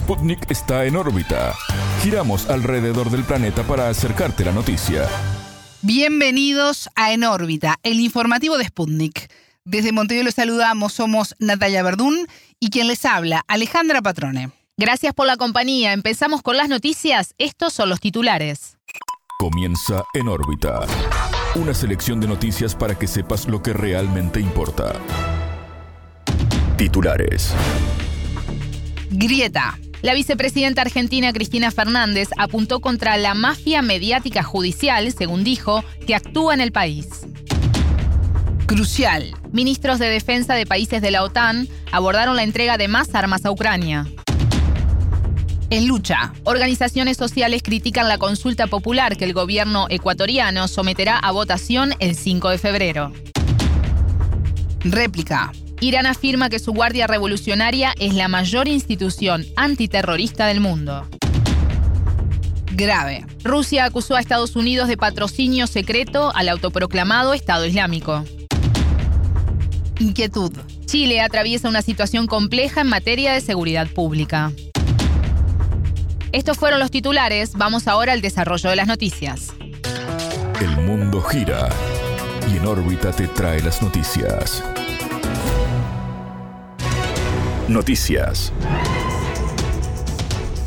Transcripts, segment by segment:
Sputnik está en órbita. Giramos alrededor del planeta para acercarte la noticia. Bienvenidos a En órbita, el informativo de Sputnik. Desde Montevideo los saludamos, somos Natalia Verdún y quien les habla, Alejandra Patrone. Gracias por la compañía. Empezamos con las noticias. Estos son los titulares. Comienza En órbita. Una selección de noticias para que sepas lo que realmente importa. Titulares. Grieta. La vicepresidenta argentina Cristina Fernández apuntó contra la mafia mediática judicial, según dijo, que actúa en el país. Crucial. Ministros de defensa de países de la OTAN abordaron la entrega de más armas a Ucrania. En lucha. Organizaciones sociales critican la consulta popular que el gobierno ecuatoriano someterá a votación el 5 de febrero. Réplica. Irán afirma que su Guardia Revolucionaria es la mayor institución antiterrorista del mundo. Grave. Rusia acusó a Estados Unidos de patrocinio secreto al autoproclamado Estado Islámico. Inquietud. Chile atraviesa una situación compleja en materia de seguridad pública. Estos fueron los titulares, vamos ahora al desarrollo de las noticias. El mundo gira y en órbita te trae las noticias. Noticias.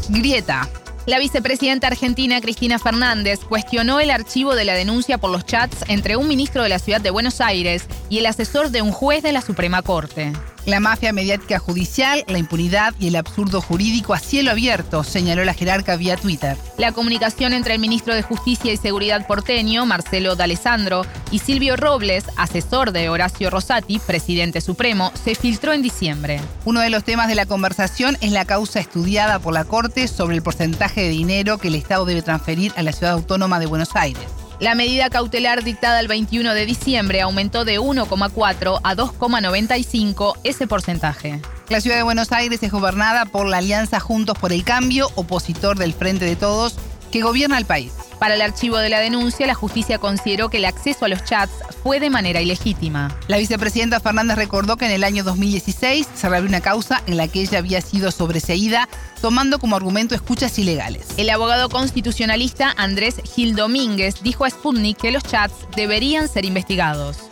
Grieta. La vicepresidenta argentina Cristina Fernández cuestionó el archivo de la denuncia por los chats entre un ministro de la ciudad de Buenos Aires y el asesor de un juez de la Suprema Corte. La mafia mediática judicial, la impunidad y el absurdo jurídico a cielo abierto, señaló la jerarca vía Twitter. La comunicación entre el ministro de Justicia y Seguridad porteño, Marcelo D'Alessandro, y Silvio Robles, asesor de Horacio Rosati, presidente supremo, se filtró en diciembre. Uno de los temas de la conversación es la causa estudiada por la Corte sobre el porcentaje de dinero que el Estado debe transferir a la ciudad autónoma de Buenos Aires. La medida cautelar dictada el 21 de diciembre aumentó de 1,4 a 2,95 ese porcentaje. La ciudad de Buenos Aires es gobernada por la Alianza Juntos por el Cambio, opositor del Frente de Todos, que gobierna el país. Para el archivo de la denuncia, la justicia consideró que el acceso a los chats fue de manera ilegítima. La vicepresidenta Fernández recordó que en el año 2016 se reabrió una causa en la que ella había sido sobreseída, tomando como argumento escuchas ilegales. El abogado constitucionalista Andrés Gil Domínguez dijo a Sputnik que los chats deberían ser investigados.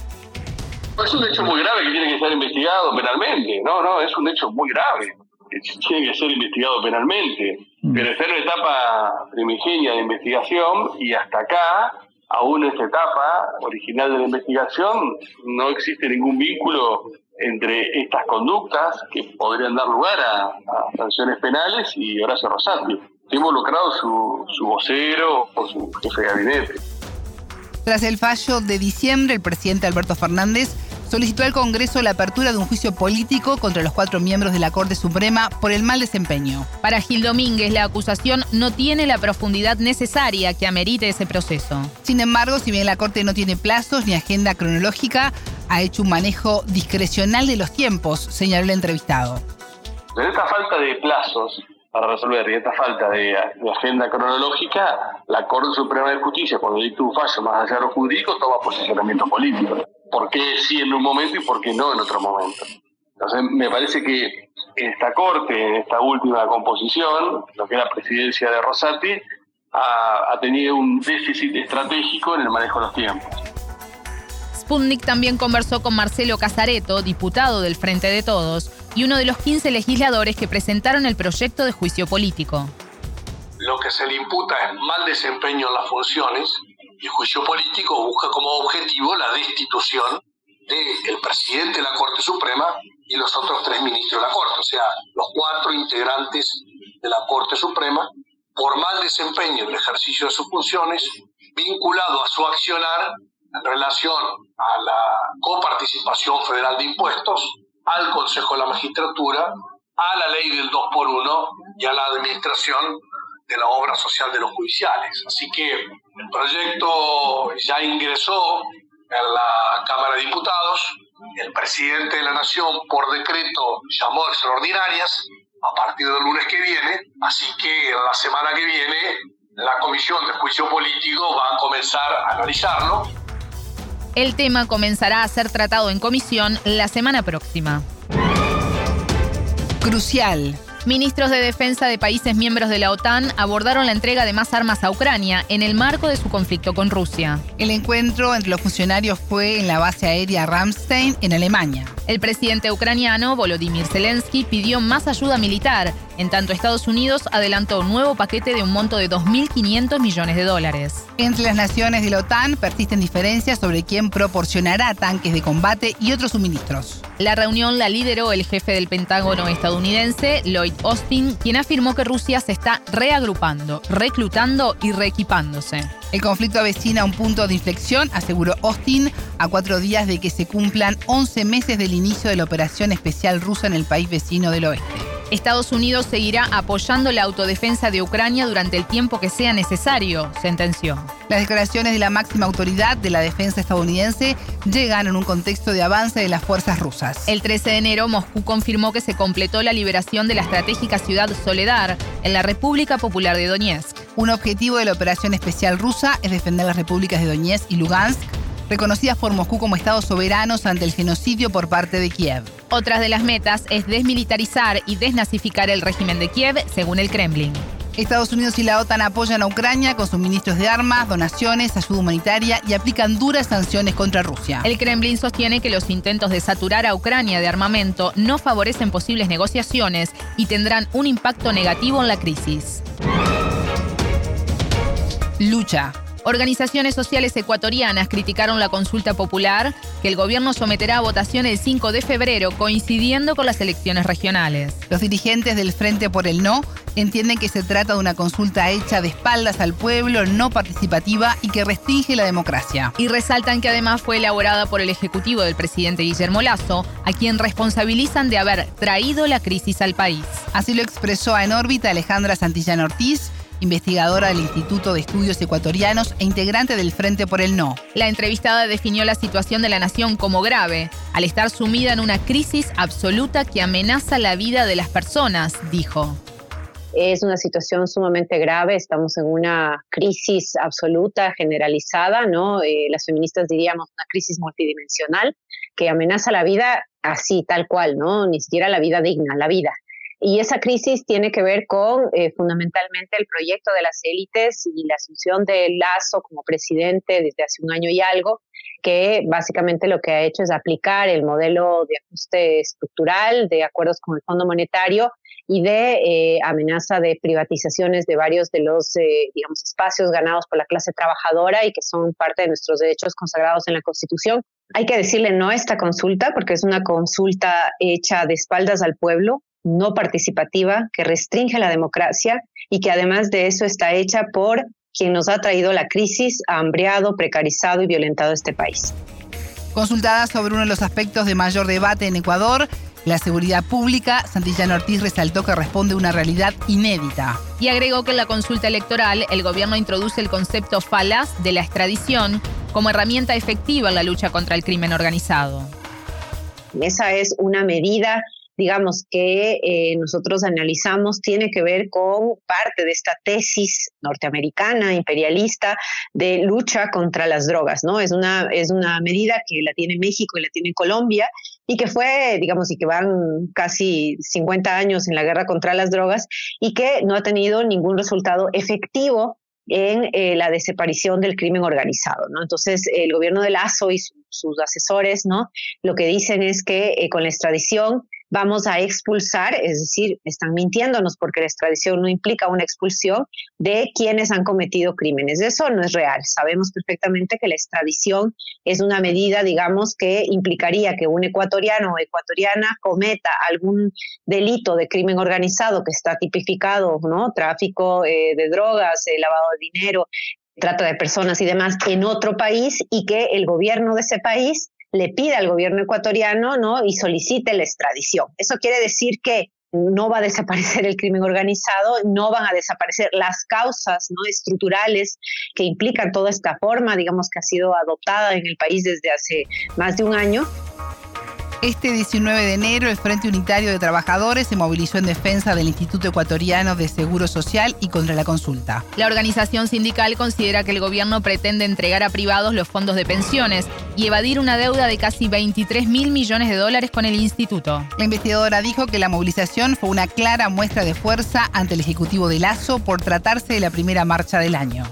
Es un hecho muy grave que tiene que ser investigado penalmente. No, no, es un hecho muy grave tiene que ser investigado penalmente. Mm. Pero está en la etapa primigenia de investigación y hasta acá, aún en esta etapa original de la investigación, no existe ningún vínculo entre estas conductas que podrían dar lugar a, sanciones penales y Horacio Rosati. Está involucrado su, su vocero o su jefe de gabinete. Tras el fallo de diciembre, el presidente Alberto Fernández solicitó al Congreso la apertura de un juicio político contra los cuatro miembros de la Corte Suprema por el mal desempeño. Para Gil Domínguez, la acusación no tiene la profundidad necesaria que amerite ese proceso. Sin embargo, si bien la Corte no tiene plazos ni agenda cronológica, ha hecho un manejo discrecional de los tiempos, señaló el entrevistado. En esta falta de plazos para resolver y esta falta de, agenda cronológica, la Corte Suprema de Justicia, cuando dicta un fallo más allá de lo jurídico, toma posicionamiento político por qué sí en un momento y por qué no en otro momento. Entonces, me parece que esta corte, en esta última composición, lo que es la presidencia de Rosati, ha, ha tenido un déficit estratégico en el manejo de los tiempos. Sputnik también conversó con Marcelo Casareto, diputado del Frente de Todos, y uno de los 15 legisladores que presentaron el proyecto de juicio político. Lo que se le imputa es mal desempeño en las funciones el juicio político busca como objetivo la destitución del presidente de la Corte Suprema y los otros tres ministros de la Corte, o sea, los cuatro integrantes de la Corte Suprema, por mal desempeño en el ejercicio de sus funciones, vinculado a su accionar en relación a la coparticipación federal de impuestos, al Consejo de la Magistratura, a la ley del 2 por 1 y a la administración de la obra social de los judiciales. Así que el proyecto ya ingresó en la Cámara de Diputados, el presidente de la Nación por decreto llamó extraordinarias a partir del lunes que viene, así que la semana que viene la Comisión de Juicio Político va a comenzar a analizarlo. El tema comenzará a ser tratado en comisión la semana próxima. Crucial Ministros de defensa de países miembros de la OTAN abordaron la entrega de más armas a Ucrania en el marco de su conflicto con Rusia. El encuentro entre los funcionarios fue en la base aérea Ramstein, en Alemania. El presidente ucraniano Volodymyr Zelensky pidió más ayuda militar, en tanto Estados Unidos adelantó un nuevo paquete de un monto de 2.500 millones de dólares. Entre las naciones de la OTAN persisten diferencias sobre quién proporcionará tanques de combate y otros suministros. La reunión la lideró el jefe del Pentágono estadounidense, Lloyd Austin, quien afirmó que Rusia se está reagrupando, reclutando y reequipándose. El conflicto avecina un punto de inflexión, aseguró Austin, a cuatro días de que se cumplan 11 meses del inicio de la operación especial rusa en el país vecino del oeste. Estados Unidos seguirá apoyando la autodefensa de Ucrania durante el tiempo que sea necesario, sentenció. Las declaraciones de la máxima autoridad de la defensa estadounidense llegan en un contexto de avance de las fuerzas rusas. El 13 de enero, Moscú confirmó que se completó la liberación de la estratégica ciudad Soledar en la República Popular de Donetsk. Un objetivo de la operación especial rusa es defender las repúblicas de Donetsk y Lugansk, reconocidas por Moscú como estados soberanos ante el genocidio por parte de Kiev. Otra de las metas es desmilitarizar y desnazificar el régimen de Kiev, según el Kremlin. Estados Unidos y la OTAN apoyan a Ucrania con suministros de armas, donaciones, ayuda humanitaria y aplican duras sanciones contra Rusia. El Kremlin sostiene que los intentos de saturar a Ucrania de armamento no favorecen posibles negociaciones y tendrán un impacto negativo en la crisis. Lucha. Organizaciones sociales ecuatorianas criticaron la consulta popular que el gobierno someterá a votación el 5 de febrero, coincidiendo con las elecciones regionales. Los dirigentes del Frente por el No entienden que se trata de una consulta hecha de espaldas al pueblo, no participativa y que restringe la democracia. Y resaltan que además fue elaborada por el Ejecutivo del presidente Guillermo Lazo, a quien responsabilizan de haber traído la crisis al país. Así lo expresó En órbita Alejandra Santillán Ortiz, investigadora del Instituto de Estudios Ecuatorianos e integrante del Frente por el No. La entrevistada definió la situación de la nación como grave, al estar sumida en una crisis absoluta que amenaza la vida de las personas, dijo. Es una situación sumamente grave, estamos en una crisis absoluta, generalizada, ¿no? Eh, las feministas diríamos una crisis multidimensional que amenaza la vida así, tal cual, ¿no? Ni siquiera la vida digna, la vida. Y esa crisis tiene que ver con eh, fundamentalmente el proyecto de las élites y la asunción de Lazo como presidente desde hace un año y algo, que básicamente lo que ha hecho es aplicar el modelo de ajuste estructural, de acuerdos con el Fondo Monetario y de eh, amenaza de privatizaciones de varios de los, eh, espacios ganados por la clase trabajadora y que son parte de nuestros derechos consagrados en la Constitución. Hay que decirle no a esta consulta porque es una consulta hecha de espaldas al pueblo, no participativa, que restringe la democracia y que además de eso está hecha por quien nos ha traído la crisis, ha hambreado, precarizado y violentado este país. Consultada sobre uno de los aspectos de mayor debate en Ecuador, la seguridad pública, Santillán Ortiz resaltó que responde a una realidad inédita. Y agregó que en la consulta electoral el gobierno introduce el concepto falaz de la extradición como herramienta efectiva en la lucha contra el crimen organizado. Esa es una medida digamos, que eh, nosotros analizamos tiene que ver con parte de esta tesis norteamericana, imperialista, de lucha contra las drogas, ¿no? Es una, es una medida que la tiene México y la tiene Colombia y que fue, digamos, y que van casi 50 años en la guerra contra las drogas y que no ha tenido ningún resultado efectivo en eh, la desaparición del crimen organizado, ¿no? Entonces, el gobierno de Lazo y sus asesores, ¿no? Lo que dicen es que eh, con la extradición vamos a expulsar, es decir, están mintiéndonos porque la extradición no implica una expulsión de quienes han cometido crímenes. Eso no es real. Sabemos perfectamente que la extradición es una medida, digamos, que implicaría que un ecuatoriano o ecuatoriana cometa algún delito de crimen organizado que está tipificado, ¿no? Tráfico eh, de drogas, eh, lavado de dinero, trata de personas y demás en otro país y que el gobierno de ese país le pide al gobierno ecuatoriano ¿no? y solicite la extradición. Eso quiere decir que no va a desaparecer el crimen organizado, no van a desaparecer las causas ¿no? estructurales que implican toda esta forma, digamos, que ha sido adoptada en el país desde hace más de un año. Este 19 de enero, el Frente Unitario de Trabajadores se movilizó en defensa del Instituto Ecuatoriano de Seguro Social y contra la consulta. La organización sindical considera que el gobierno pretende entregar a privados los fondos de pensiones y evadir una deuda de casi 23 mil millones de dólares con el instituto. La investigadora dijo que la movilización fue una clara muestra de fuerza ante el Ejecutivo de Lazo por tratarse de la primera marcha del año.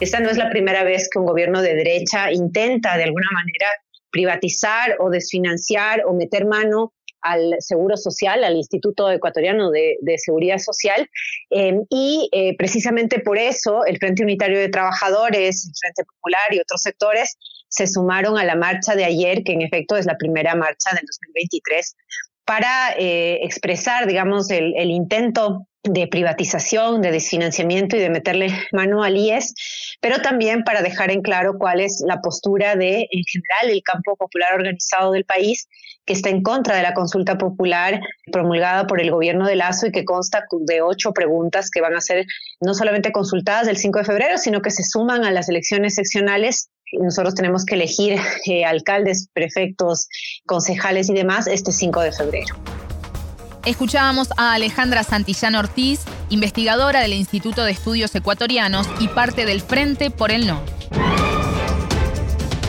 Esta no es la primera vez que un gobierno de derecha intenta de alguna manera privatizar o desfinanciar o meter mano al Seguro Social, al Instituto Ecuatoriano de, Seguridad Social. Em, y eh, precisamente por eso el Frente Unitario de Trabajadores, el Frente Popular y otros sectores se sumaron a la marcha de ayer, que en efecto es la primera marcha del 2023, para eh, expresar, digamos, el, intento de privatización, de desfinanciamiento y de meterle mano al IES, pero también para dejar en claro cuál es la postura de, en general, el campo popular organizado del país, que está en contra de la consulta popular promulgada por el gobierno de Lazo y que consta de ocho preguntas que van a ser no solamente consultadas el 5 de febrero, sino que se suman a las elecciones seccionales nosotros tenemos que elegir eh, alcaldes, prefectos, concejales y demás este 5 de febrero. Escuchábamos a Alejandra Santillán Ortiz, investigadora del Instituto de Estudios Ecuatorianos y parte del Frente por el No.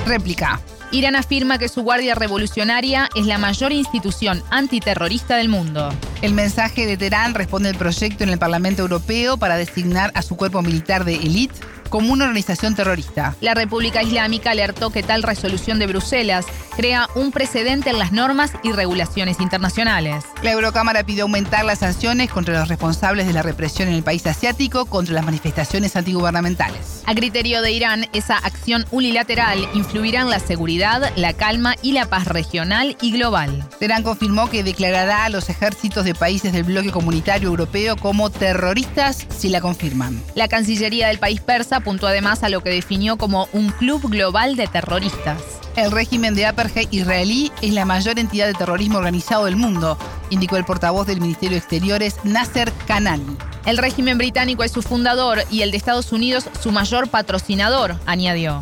Réplica. Irán afirma que su Guardia Revolucionaria es la mayor institución antiterrorista del mundo. El mensaje de Teherán responde al proyecto en el Parlamento Europeo para designar a su cuerpo militar de élite como una organización terrorista. La República Islámica alertó que tal resolución de Bruselas crea un precedente en las normas y regulaciones internacionales. La Eurocámara pidió aumentar las sanciones contra los responsables de la represión en el país asiático contra las manifestaciones antigubernamentales. A criterio de Irán, esa acción unilateral influirá en la seguridad, la calma y la paz regional y global. Teherán confirmó que declarará a los ejércitos de países del bloque comunitario europeo como terroristas si la confirman. La Cancillería del país persa apuntó además a lo que definió como un club global de terroristas. El régimen de apartheid israelí es la mayor entidad de terrorismo organizado del mundo, indicó el portavoz del Ministerio de Exteriores, Nasser Kanani. El régimen británico es su fundador y el de Estados Unidos su mayor patrocinador, añadió.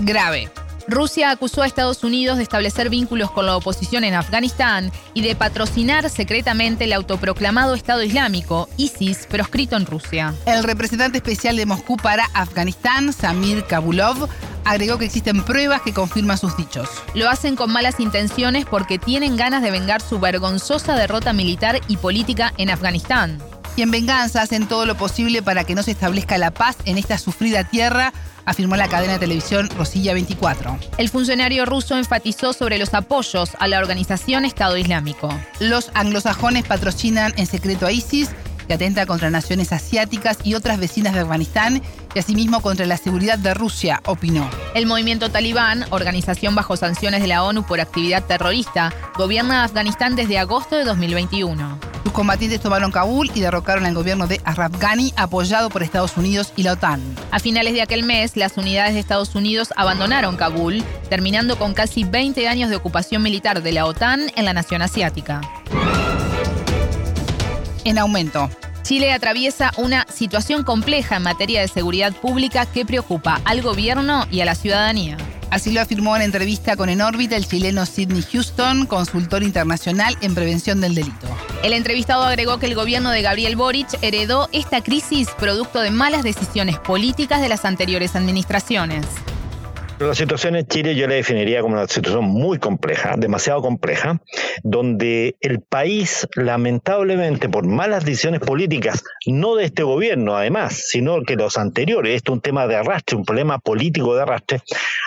Grave. Rusia acusó a Estados Unidos de establecer vínculos con la oposición en Afganistán y de patrocinar secretamente el autoproclamado Estado Islámico, ISIS, proscrito en Rusia. El representante especial de Moscú para Afganistán, Samir Kabulov, agregó que existen pruebas que confirman sus dichos. Lo hacen con malas intenciones porque tienen ganas de vengar su vergonzosa derrota militar y política en Afganistán. Y en venganza hacen todo lo posible para que no se establezca la paz en esta sufrida tierra afirmó la cadena de televisión Rosilla 24. El funcionario ruso enfatizó sobre los apoyos a la organización Estado Islámico. Los anglosajones patrocinan en secreto a ISIS que atenta contra naciones asiáticas y otras vecinas de Afganistán y asimismo contra la seguridad de Rusia, opinó. El movimiento talibán, organización bajo sanciones de la ONU por actividad terrorista, gobierna Afganistán desde agosto de 2021. Sus combatientes tomaron Kabul y derrocaron al gobierno de Ashraf Ghani, apoyado por Estados Unidos y la OTAN. A finales de aquel mes, las unidades de Estados Unidos abandonaron Kabul, terminando con casi 20 años de ocupación militar de la OTAN en la nación asiática. En aumento. Chile atraviesa una situación compleja en materia de seguridad pública que preocupa al gobierno y a la ciudadanía. Así lo afirmó en entrevista con En órbita el chileno Sidney Houston, consultor internacional en prevención del delito. El entrevistado agregó que el gobierno de Gabriel Boric heredó esta crisis producto de malas decisiones políticas de las anteriores administraciones. La situación en Chile yo la definiría como una situación muy compleja, demasiado compleja, donde el país, lamentablemente, por malas decisiones políticas, no de este gobierno además, sino que los anteriores, esto es un tema de arrastre, un problema político de arrastre,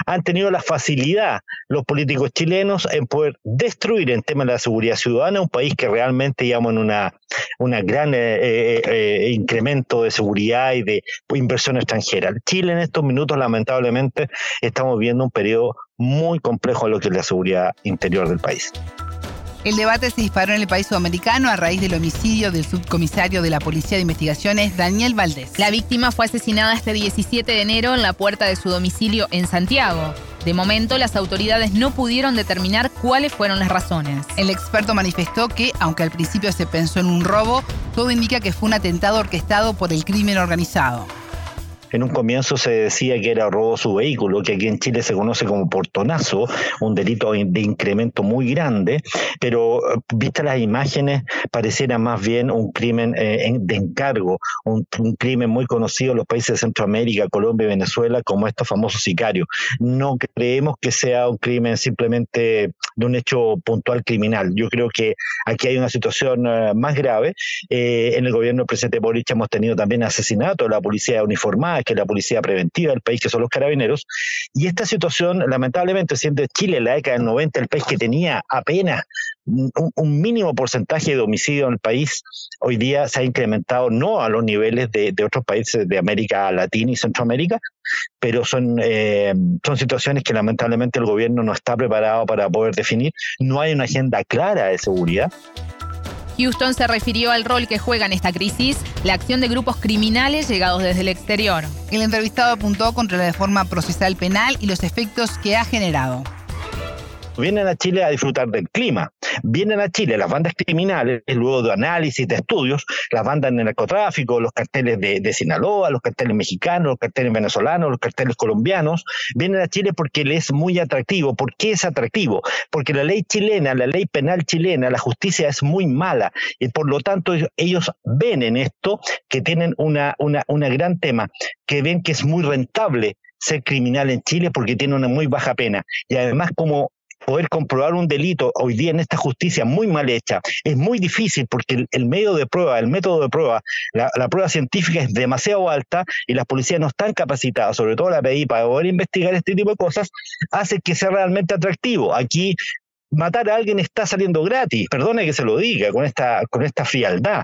han tenido la facilidad los políticos chilenos en poder destruir en tema de la seguridad ciudadana un país que realmente, en una, una gran eh, eh, eh, incremento de seguridad y de inversión extranjera. Chile en estos minutos, lamentablemente, está estamos viendo un periodo muy complejo en lo que es la seguridad interior del país. El debate se disparó en el país sudamericano a raíz del homicidio del subcomisario de la Policía de Investigaciones, Daniel Valdés. La víctima fue asesinada este 17 de enero en la puerta de su domicilio en Santiago. De momento, las autoridades no pudieron determinar cuáles fueron las razones. El experto manifestó que, aunque al principio se pensó en un robo, todo indica que fue un atentado orquestado por el crimen organizado. En un comienzo se decía que era robo su vehículo, que aquí en Chile se conoce como portonazo, un delito de incremento muy grande, pero vista las imágenes pareciera más bien un crimen eh, de encargo, un, crimen muy conocido en los países de Centroamérica, Colombia y Venezuela como estos famosos sicarios. No creemos que sea un crimen simplemente de un hecho puntual criminal. Yo creo que aquí hay una situación eh, más grave. Eh, en el gobierno del presidente Boric hemos tenido también asesinatos de la policía uniformada, que es la policía preventiva del país, que son los carabineros. Y esta situación, lamentablemente, siendo Chile en la década del 90 el país que tenía apenas un, mínimo porcentaje de homicidio en el país, hoy día se ha incrementado no a los niveles de, otros países de América Latina y Centroamérica, pero son, eh, son situaciones que lamentablemente el gobierno no está preparado para poder definir. No hay una agenda clara de seguridad. Houston se refirió al rol que juega en esta crisis la acción de grupos criminales llegados desde el exterior. El entrevistado apuntó contra la reforma procesal penal y los efectos que ha generado vienen a Chile a disfrutar del clima. Vienen a Chile las bandas criminales, luego de análisis, de estudios, las bandas de narcotráfico, los carteles de, Sinaloa, los carteles mexicanos, los carteles venezolanos, los carteles colombianos, vienen a Chile porque les es muy atractivo. ¿Por qué es atractivo? Porque la ley chilena, la ley penal chilena, la justicia es muy mala y por lo tanto ellos ven en esto que tienen una, una, una gran tema, que ven que es muy rentable ser criminal en Chile porque tiene una muy baja pena. Y además como poder comprobar un delito hoy día en esta justicia muy mal hecha. Es muy difícil porque el, medio de prueba, el método de prueba, la, prueba científica es demasiado alta y las policías no están capacitadas, sobre todo la PI, para poder investigar este tipo de cosas, hace que sea realmente atractivo. Aquí matar a alguien está saliendo gratis, perdone que se lo diga con esta, con esta frialdad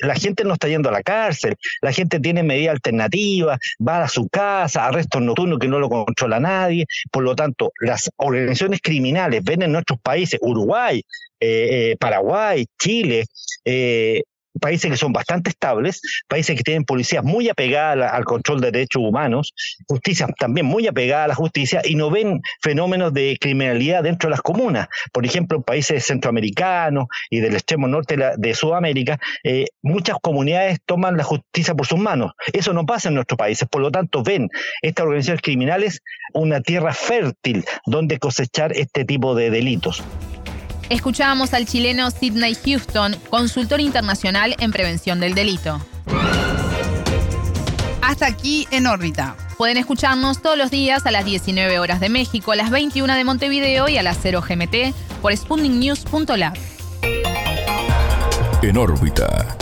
la gente no está yendo a la cárcel, la gente tiene medidas alternativas, va a su casa, arrestos nocturnos que no lo controla nadie. Por lo tanto, las organizaciones criminales ven en nuestros países, Uruguay, eh, eh, Paraguay, Chile, eh, países que son bastante estables, países que tienen policías muy apegadas al control de derechos humanos, justicia también muy apegada a la justicia y no ven fenómenos de criminalidad dentro de las comunas. Por ejemplo, en países centroamericanos y del extremo norte de, Sudamérica, eh, muchas comunidades toman la justicia por sus manos. Eso no pasa en nuestros países, por lo tanto ven estas organizaciones criminales una tierra fértil donde cosechar este tipo de delitos. Escuchábamos al chileno Sidney Houston, consultor internacional en prevención del delito. Hasta aquí en órbita. Pueden escucharnos todos los días a las 19 horas de México, a las 21 de Montevideo y a las 0 GMT por spundingnews.lab. En órbita.